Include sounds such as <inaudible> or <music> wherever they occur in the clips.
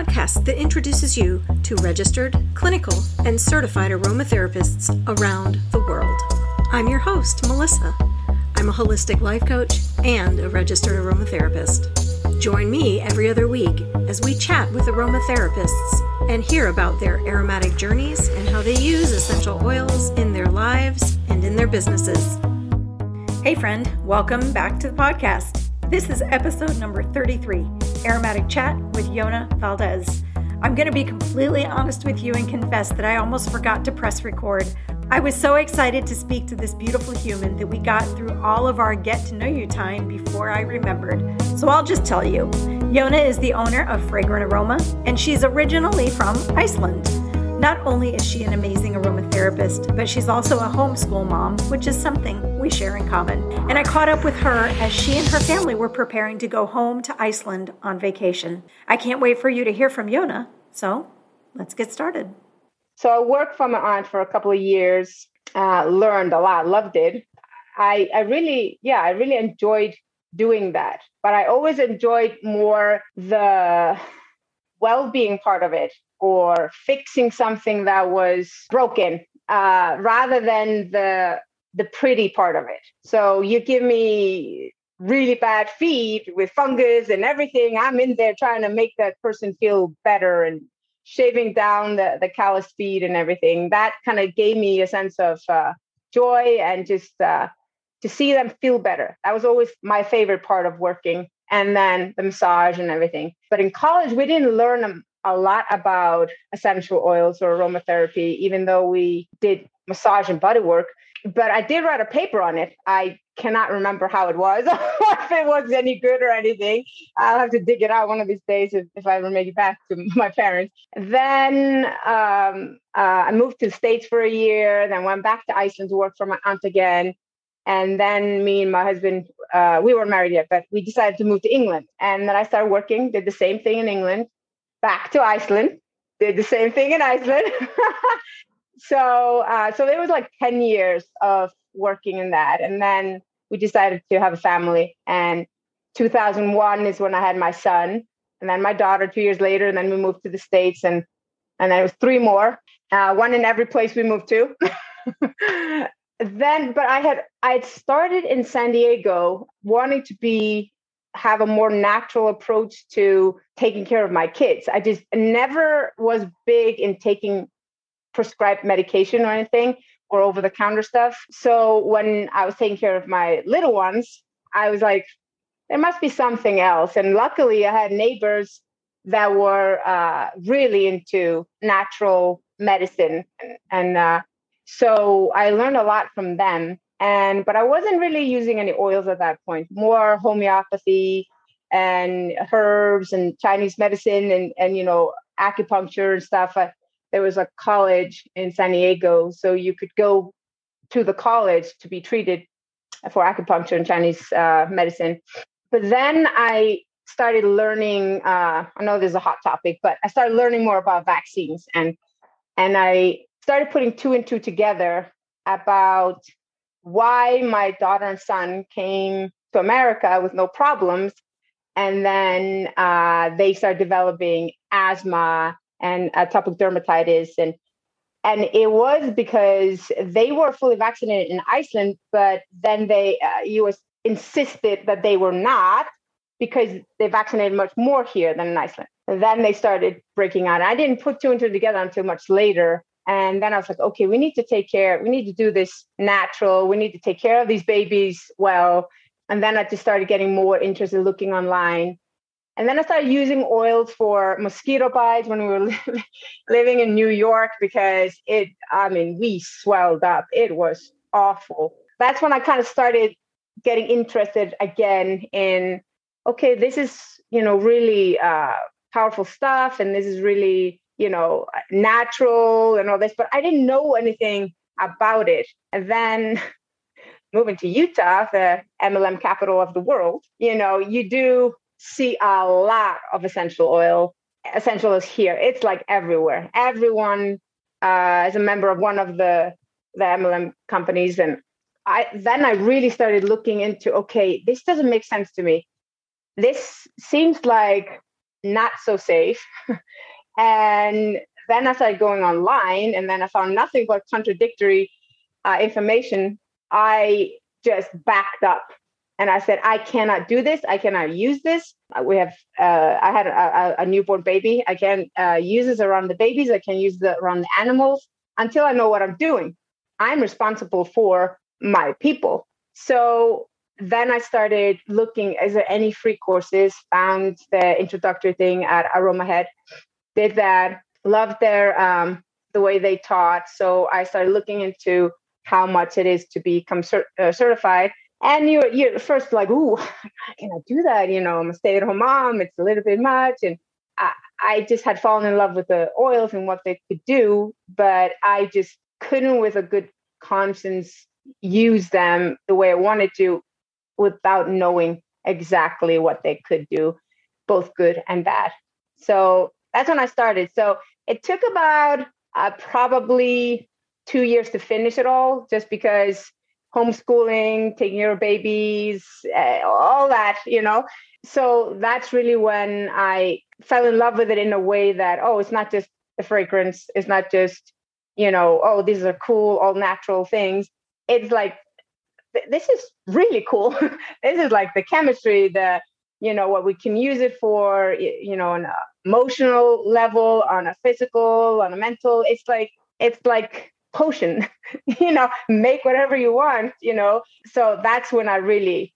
podcast that introduces you to registered, clinical, and certified aromatherapists around the world. I'm your host, Melissa. I'm a holistic life coach and a registered aromatherapist. Join me every other week as we chat with aromatherapists and hear about their aromatic journeys and how they use essential oils in their lives and in their businesses. Hey, friend, welcome back to the podcast. This is episode number 33 Aromatic Chat with Yona Valdez. I'm going to be completely honest with you and confess that I almost forgot to press record. I was so excited to speak to this beautiful human that we got through all of our get to know you time before I remembered. So I'll just tell you Yona is the owner of Fragrant Aroma, and she's originally from Iceland. Not only is she an amazing aromatherapist, but she's also a homeschool mom, which is something we share in common. And I caught up with her as she and her family were preparing to go home to Iceland on vacation. I can't wait for you to hear from Yona, so let's get started. So I worked for my aunt for a couple of years, uh, learned a lot, loved it. I, I really, yeah, I really enjoyed doing that. But I always enjoyed more the well-being part of it or fixing something that was broken uh, rather than the the pretty part of it. So you give me really bad feet with fungus and everything. I'm in there trying to make that person feel better and shaving down the, the callous feet and everything. That kind of gave me a sense of uh, joy and just uh, to see them feel better. That was always my favorite part of working. And then the massage and everything. But in college, we didn't learn a lot about essential oils or aromatherapy, even though we did massage and body work. But I did write a paper on it. I cannot remember how it was, or <laughs> if it was any good or anything. I'll have to dig it out one of these days if, if I ever make it back to <laughs> my parents. Then um, uh, I moved to the States for a year, then went back to Iceland to work for my aunt again. And then me and my husband, uh, we weren't married yet, but we decided to move to England. And then I started working, did the same thing in England, back to Iceland, did the same thing in Iceland. <laughs> so uh, so there was like 10 years of working in that. And then we decided to have a family. And 2001 is when I had my son. And then my daughter two years later. And then we moved to the States. And and then it was three more, uh, one in every place we moved to. <laughs> then but i had i had started in san diego wanting to be have a more natural approach to taking care of my kids. I just never was big in taking prescribed medication or anything or over the counter stuff. So when I was taking care of my little ones, I was like, there must be something else. And luckily, I had neighbors that were uh, really into natural medicine. And uh, so I learned a lot from them and but i wasn't really using any oils at that point more homeopathy and herbs and chinese medicine and and you know acupuncture and stuff. I, there was a college in san diego so you could go to the college to be treated for acupuncture and chinese uh, medicine. But then i started learning uh, i know this is a hot topic but i started learning more about vaccines and and i started putting two and two together about why my daughter and son came to America with no problems. And then uh, they started developing asthma and atopic dermatitis. And, and it was because they were fully vaccinated in Iceland, but then they, uh, US insisted that they were not because they vaccinated much more here than in Iceland. And then they started breaking out. I didn't put two and two together until much later. And then I was like, okay, we need to take care, we need to do this natural. We need to take care of these babies well. And then I just started getting more interested looking online. And then I started using oils for mosquito bites when we were <laughs> living in New York because it, I mean, we swelled up. It was awful. That's when I kind of started getting interested again in, okay, this is, you know, really uh, powerful stuff. And this is really you know, natural and all this, but I didn't know anything about it. And then <laughs> moving to Utah, the MLM capital of the world, you know, you do see a lot of essential oil. Essential is here. It's like everywhere. Everyone uh, is a member of one of the the MLM companies, and I then I really started looking into okay, this doesn't make sense to me. This seems like not so safe. <laughs> and then I started going online, and then I found nothing but contradictory uh, information. I just backed up and I said, I cannot do this. I cannot use this. Uh, we have, uh, I had a, a, newborn baby. I can't uh, use this around the babies. I can use it around the animals until I know what I'm doing. I'm responsible for my people. So then I started looking, is there any free courses? Found the introductory thing at AromaHead, did that, loved their, um, the way they taught. So I started looking into how much it is to become cert- uh, certified and you're you're first like, ooh, <laughs> can I do that? You know, I'm a stay-at-home mom. It's a little bit much, and I, I just had fallen in love with the oils and what they could do, but I just couldn't, with a good conscience, use them the way I wanted to, without knowing exactly what they could do, both good and bad. So that's when I started. So it took about uh, probably two years to finish it all, just because homeschooling, taking care of babies, uh, all that, you know. So that's really when I fell in love with it in a way that, oh, it's not just the fragrance, it's not just, you know, oh, these are cool, all natural things. It's like, this is really cool. <laughs> this is like the chemistry, the, you know, what we can use it for, you know, and an emotional level, on a physical, on a mental. It's like, it's like potion <laughs> you know make whatever you want you know? So that's when i really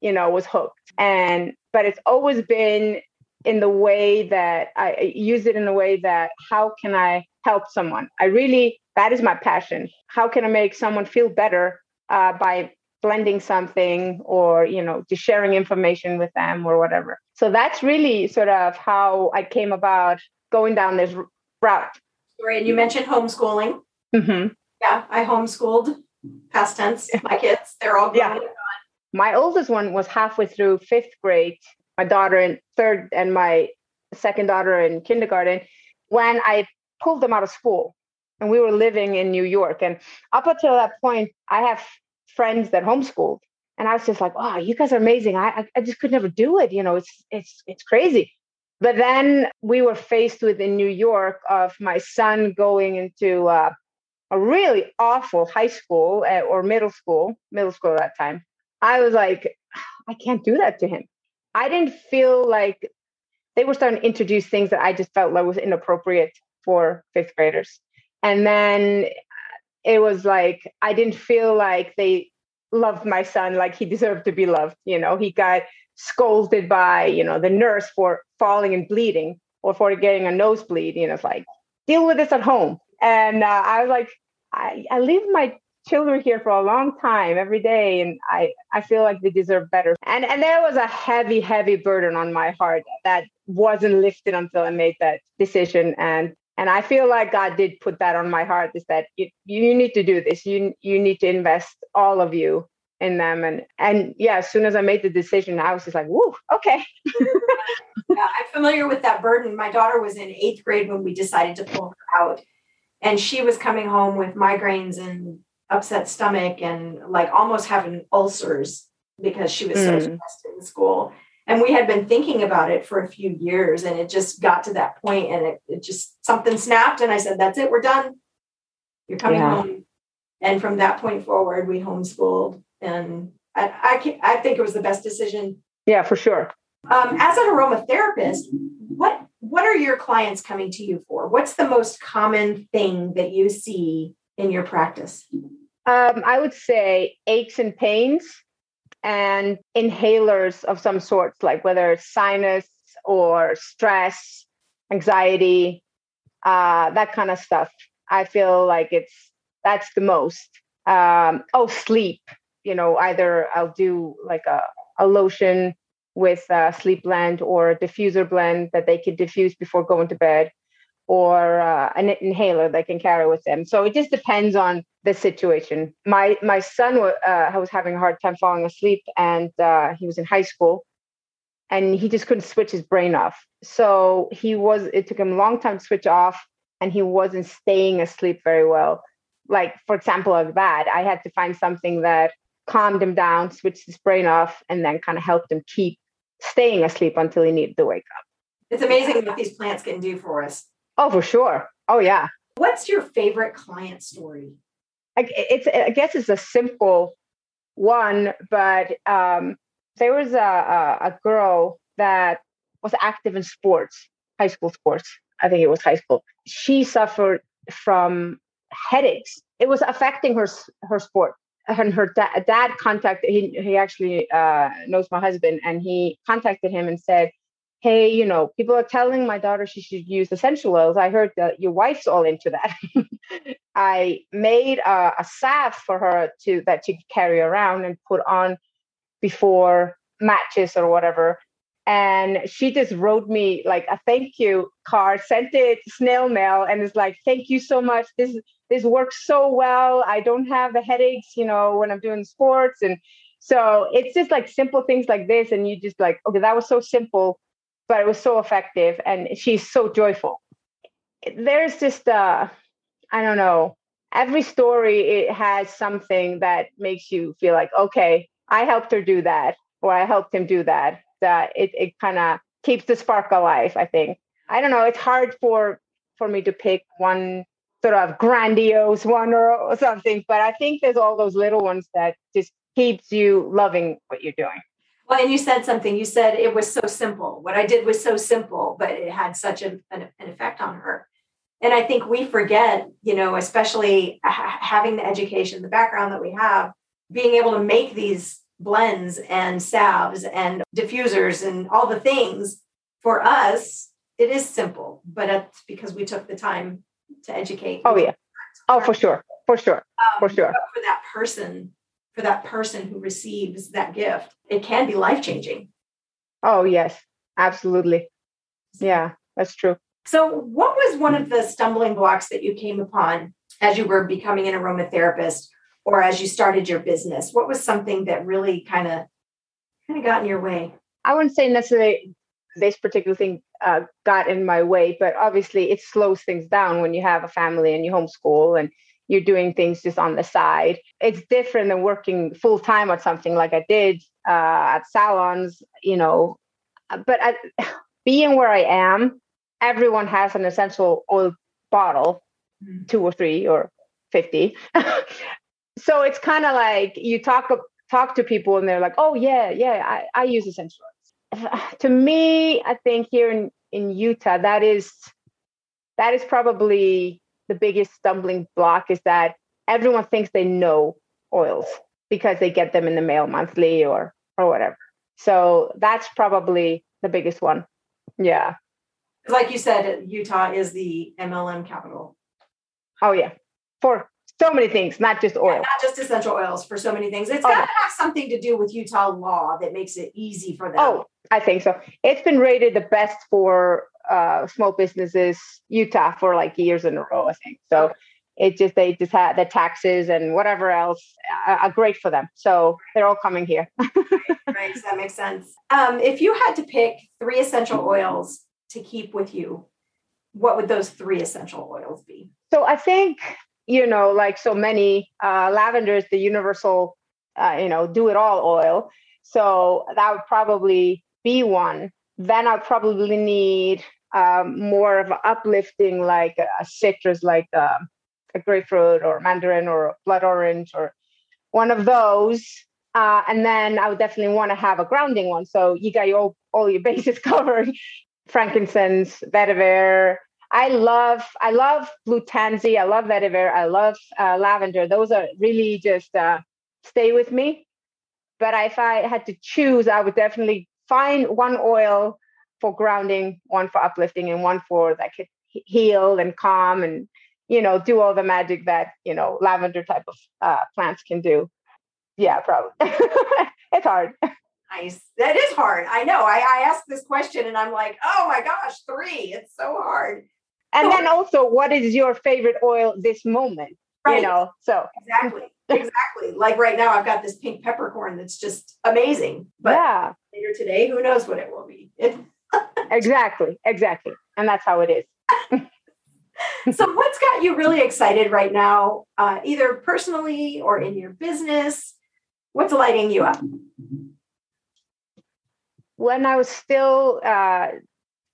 you know was hooked. And but it's always been in the way that i use it in a way that how can i help someone? I really that is my passion. How can i make someone feel better uh, by blending something or you know just sharing information with them or whatever so that's really sort of how i came about going down this route Right, and you mentioned homeschooling Mm-hmm. Yeah, I homeschooled. Past tense. My kids, they're all grown. Yeah. My oldest one was halfway through fifth grade. My daughter in third, and my second daughter in kindergarten. When I pulled them out of school, and we were living in New York, and up until that point, I have friends that homeschooled, and I was just like, "Wow, you guys are amazing! I I just could never do it. You know, it's it's it's crazy." But then we were faced with in New York of my son going into uh, a really awful high school uh, or middle school, middle school at that time, I was like, I can't do that to him. I didn't feel like they were starting to introduce things that I just felt like was inappropriate for fifth graders. And then it was like, I didn't feel like they loved my son like he deserved to be loved. You know, he got scolded by, you know, the nurse for falling and bleeding or for getting a nosebleed. You know, it's like, deal with this at home and uh, I was like, I, I leave my children here for a long time every day and I, I feel like they deserve better. And and there was a heavy, heavy burden on my heart that wasn't lifted until I made that decision. And and I feel like God did put that on my heart is that you, you need to do this. You you need to invest all of you in them. And and yeah, as soon as I made the decision, I was just like, woo, okay. <laughs> yeah, I'm familiar with that burden. My daughter was in eighth grade when we decided to pull her out and she was coming home with migraines and upset stomach and like almost having ulcers because she was mm. so stressed in school and we had been thinking about it for a few years and it just got to that point and it, it just something snapped and i said that's it we're done you're coming yeah. home and from that point forward we homeschooled and I, I, I think it was the best decision yeah for sure um, as an aromatherapist what what are your clients coming to you for? What's the most common thing that you see in your practice? Um, I would say aches and pains and inhalers of some sorts, like whether it's sinus or stress, anxiety, uh, that kind of stuff. I feel like it's that's the most. Um, oh, sleep. You know, either I'll do like a, a lotion with a sleep blend or a diffuser blend that they can diffuse before going to bed or uh, an inhaler they can carry with them. So it just depends on the situation. My my son uh, was having a hard time falling asleep, and uh, he was in high school, and he just couldn't switch his brain off. So he was. It took him a long time to switch off, and he wasn't staying asleep very well. Like for example, of that, I had to find something that calmed him down, switched his brain off, and then kind of helped him keep staying asleep until he needed to wake up. It's amazing what these plants can do for us. Oh, for sure. Oh, yeah. What's your favorite client story? I, it's, I guess it's a simple one, but um, there was a, a, a girl that was active in sports, high school sports. I think it was high school. She suffered from headaches. It was affecting her her sport. And her da- dad contacted. He he actually uh, knows my husband, and he contacted him and said, "Hey, you know, people are telling my daughter she should use essential oils. I heard that your wife's all into that. <laughs> I made a, a salve for her to that she could carry around and put on before matches or whatever. And she just wrote me like a thank you card sent it snail mail and is like thank you so much. This this works so well. I don't have the headaches you know when i'm doing sports. And so it's just like simple things like this and you just like okay that was so simple but it was so effective and she's so joyful. There's just uh i don't know every story it has something that makes you feel like okay i helped her do that or i helped him do that that it, it kind of keeps the spark alive i think. I don't know it's hard for for me to pick one sort of grandiose one or something but i think there's all those little ones that just keeps you loving what you're doing well and you said something. You said it was so simple. What i did was so simple but it had such a, an, an effect on her. And i think we forget you know especially having the education the background that we have being able to make these blends and salves and diffusers and all the things for us it is simple but it's because we took the time to educate. Oh yeah. Oh for sure. For sure. Um, for sure. for that person for that person who receives that gift it can be life changing oh yes absolutely yeah that's true so what was one of the stumbling blocks that you came upon as you were becoming an aromatherapist or as you started your business? What was something that really kind of kind of got in your way? I wouldn't say necessarily this particular thing uh, got in my way, but obviously it slows things down when you have a family and you homeschool and you're doing things just on the side. It's different than working full time on something like I did uh, at salons, you know. But I, <sighs> being where I am, everyone has an essential oil bottle, mm-hmm. two or three or 50. <laughs> so it's kind of like you talk talk to people and they're like, oh yeah, yeah, I, I use essential oils. <sighs> To me, I think here in, in Utah, that is that is probably the biggest stumbling block is that everyone thinks they know oils because they get them in the mail monthly or or whatever. So that's probably the biggest one. Yeah. Like you said, Utah is the MLM capital. Oh yeah. For so many things, not just oil. Yeah, not just essential oils for so many things. It's oh, got to have something to do with Utah law that makes it easy for them. Oh, I think so. It's been rated the best for uh, small businesses, Utah, for like years in a row, I think. So it just, they just had the taxes and whatever else are, are great for them. So they're all coming here. <laughs> right, that makes sense. Um, if you had to pick three essential oils to keep with you, what would those three essential oils be? So I think you know, like so many, uh, lavender is the universal, uh, you know, do it all oil. So that would probably be one. Then I'd probably need um, more of uplifting, like a citrus, like uh, a grapefruit or mandarin or blood orange or one of those. Uh, and then I would definitely want to have a grounding one. So you got your, all your bases <laughs> covered frankincense, vetiver, I love I love blue tansy. I love vetiver. I love uh, lavender. Those are really just uh, stay with me. But if I had to choose, I would definitely find one oil for grounding, one for uplifting, and one for that could heal and calm and you know do all the magic that you know lavender type of uh, plants can do. Yeah, probably. <laughs> it's hard. Nice. That is hard. I know. I, I asked this question and I'm like, oh my gosh, three. It's so hard and then also what is your favorite oil this moment right. you know so exactly <laughs> exactly like right now i've got this pink peppercorn that's just amazing but yeah later today who knows what it will be exactly exactly. And that's how it is. <laughs> So what's got you really excited right now uh, either personally or in your business? What's lighting you up? When i was still uh,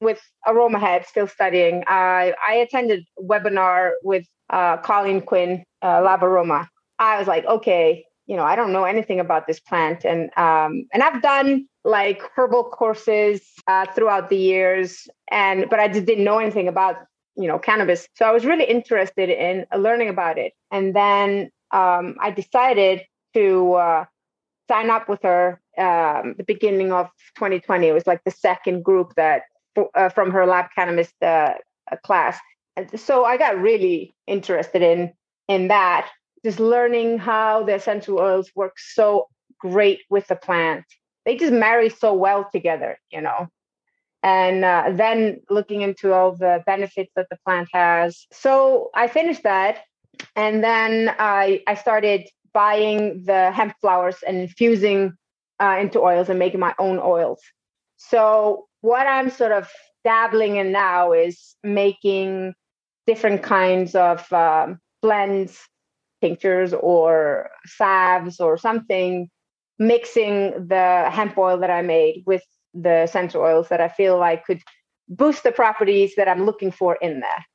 with Aroma Head, still studying, I, I attended a webinar with uh, Colleen Quinn, uh, Lab Aroma. I was like, okay, you know, I don't know anything about this plant, and um, and I've done like herbal courses uh, throughout the years, and but I just didn't know anything about you know cannabis. So I was really interested in learning about it, and then um, I decided to uh, sign up with her um, the beginning of 2020. It was like the second group that uh, from her lab cannabis uh, class, and so I got really interested in in that, just learning how the essential oils work so great with the plant. They just marry so well together, you know. And uh, then looking into all the benefits that the plant has. So I finished that, and then I I started buying the hemp flowers and infusing uh, into oils and making my own oils. So what I'm sort of dabbling in now is making different kinds of um, blends, tinctures, or salves, or something, mixing the hemp oil that I made with the essential oils that I feel like could boost the properties that I'm looking for in there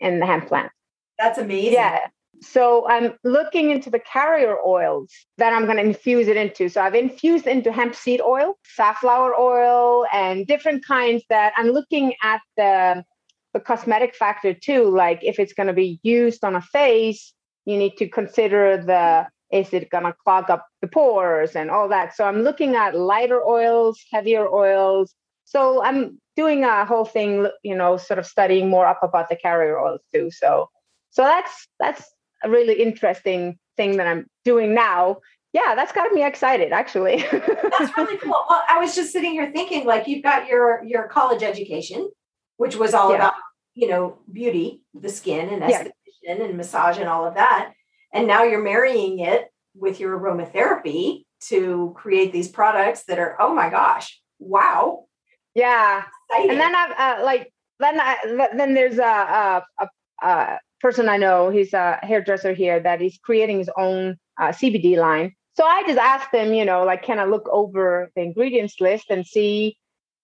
in the hemp plant. That's amazing. Yeah. So I'm looking into the carrier oils that I'm going to infuse it into. So I've infused into hemp seed oil, safflower oil, and different kinds that I'm looking at the, the cosmetic factor too. Like if it's going to be used on a face, you need to consider the is it going to clog up the pores and all that. So I'm looking at lighter oils, heavier oils. So I'm doing a whole thing, you know, sort of studying more up about the carrier oils too. So so that's that's a really interesting thing that I'm doing now. Yeah, that's got me excited actually. <laughs> that's really cool. Well, I was just sitting here thinking like you've got your your college education, which was all yeah. about, you know, beauty, the skin and esthetician yeah. and massage and all of that. And now you're marrying it with your aromatherapy to create these products that are, oh my gosh, wow. Yeah. Exciting. And then I've uh, like, then I, then there's a, a, a, a person I know, he's a hairdresser here that is creating his own uh, CBD line. So I just asked him, you know, like, can I look over the ingredients list and see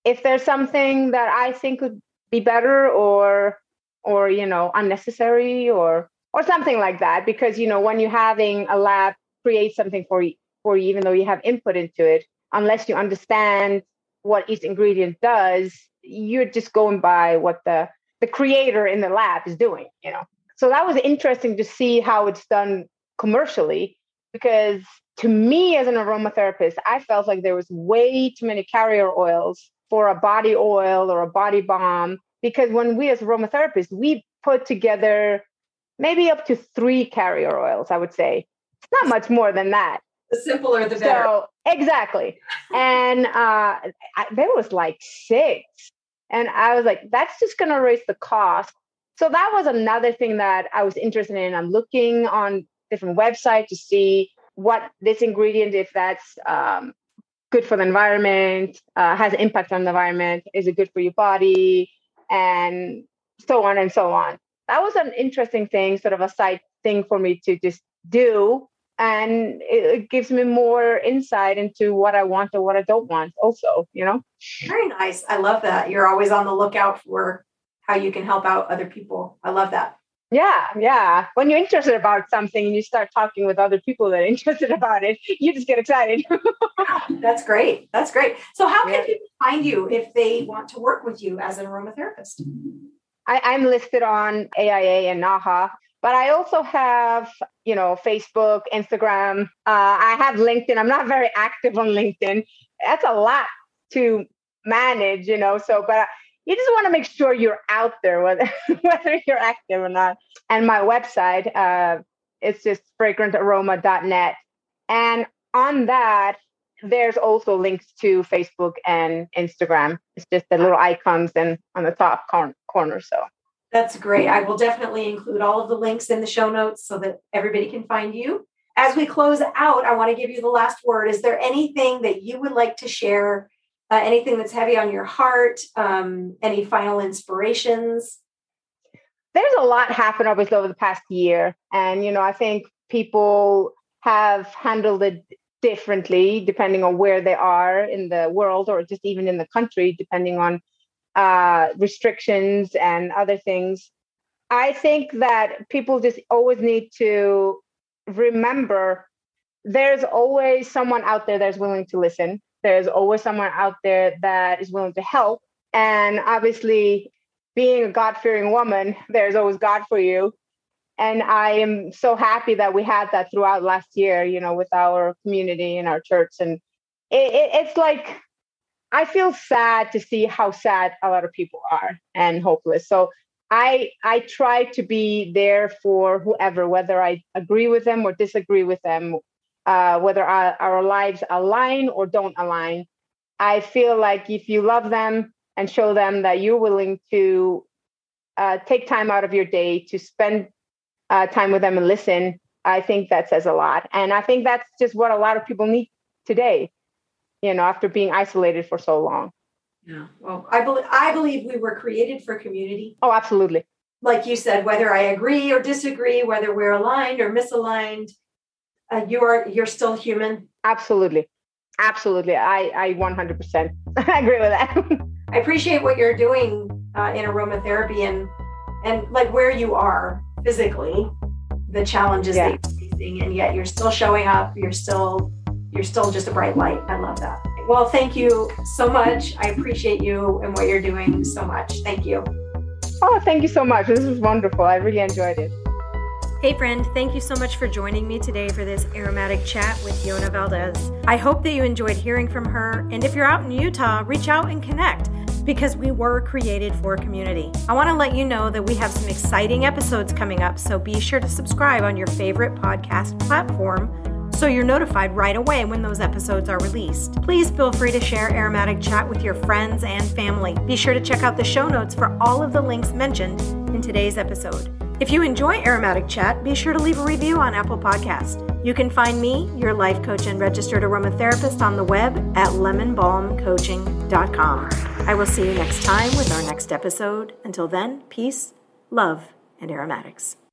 if there's something that I think would be better or, or you know, unnecessary or or something like that. Because you know, when you're having a lab create something for you, for you, even though you have input into it, unless you understand what each ingredient does, you're just going by what the the creator in the lab is doing. You know so that was interesting to see how it's done commercially because to me as an aromatherapist i felt like there was way too many carrier oils for a body oil or a body balm because when we as aromatherapists we put together maybe up to three carrier oils i would say. It's not much more than that. The simpler the better. So exactly. <laughs> And uh, I, there was like six. And i was like that's just going to raise the cost. So that was another thing that I was interested in. I'm looking on different websites to see what this ingredient, if that's um, good for the environment, uh, has impact on the environment, is it good for your body, and so on and so on. That was an interesting thing, sort of a side thing for me to just do. And it, it gives me more insight into what I want or what I don't want, also, you know? Very nice. I love that. You're always on the lookout for how you can help out other people. I love that. Yeah, yeah. When you're interested about something and you start talking with other people that are <laughs> interested about it, you just get excited. <laughs> That's great. That's great. So, how can yeah. people find you if they want to work with you as an aromatherapist? I, I'm listed on AIA and NAHA, but I also have, you know, Facebook, Instagram. Uh, I have LinkedIn. I'm not very active on LinkedIn. That's a lot to manage, you know. So, but you just want to make sure you're out there, <laughs> whether, whether you're active or not. And my website, uh, it's just fragrantaroma.net. And on that, there's also links to Facebook and Instagram. It's just the little icons and on the top cor- corner. So that's great. I will definitely include all of the links in the show notes so that everybody can find you. As we close out, I want to give you the last word. Is there anything that you would like to share uh, anything that's heavy on your heart, um, any final inspirations? There's a lot happened obviously over the past year. And, you know, I think people have handled it differently depending on where they are in the world or just even in the country, depending on uh, restrictions and other things. I think that people just always need to remember there's always someone out there that's willing to listen. There's always someone out there that is willing to help. And obviously, being a God fearing woman, there's always God for you. And I am so happy that we had that throughout last year, you know, with our community and our church. And it, it, it's like, I feel sad to see how sad a lot of people are and hopeless. So I I try to be there for whoever, whether I agree with them or disagree with them, uh, whether our, our lives align or don't align. I feel like if you love them and show them that you're willing to uh, take time out of your day to spend uh, time with them and listen, I think that says a lot. And I think that's just what a lot of people need today, you know, after being isolated for so long. Yeah. Well, I believe I believe we were created for community. Oh, absolutely. Like you said, whether I agree or disagree, whether we're aligned or misaligned, uh, you are you're still human. Absolutely. Absolutely. I I 100% <laughs> agree with that. I appreciate what you're doing uh, in aromatherapy and and like where you are physically, the challenges yeah. that you're facing, and yet you're still showing up. You're still you're still just a bright light. I love that. Well, thank you so much. I appreciate you and what you're doing so much. Thank you. Oh, thank you so much. This was wonderful. I really enjoyed it. Hey, friend, thank you so much for joining me today for this aromatic chat with Yona Valdez. I hope that you enjoyed hearing from her. And if you're out in Utah, reach out and connect because we were created for community. I want to let you know that we have some exciting episodes coming up, so be sure to subscribe on your favorite podcast platform so you're notified right away when those episodes are released. Please feel free to share Aromatic Chat with your friends and family. Be sure to check out the show notes for all of the links mentioned in today's episode. If you enjoy Aromatic Chat, be sure to leave a review on Apple Podcast. You can find me, your life coach and registered aromatherapist, on the web at lemonbalmcoaching.com. I will see you next time with our next episode. Until then, peace, love, and aromatics.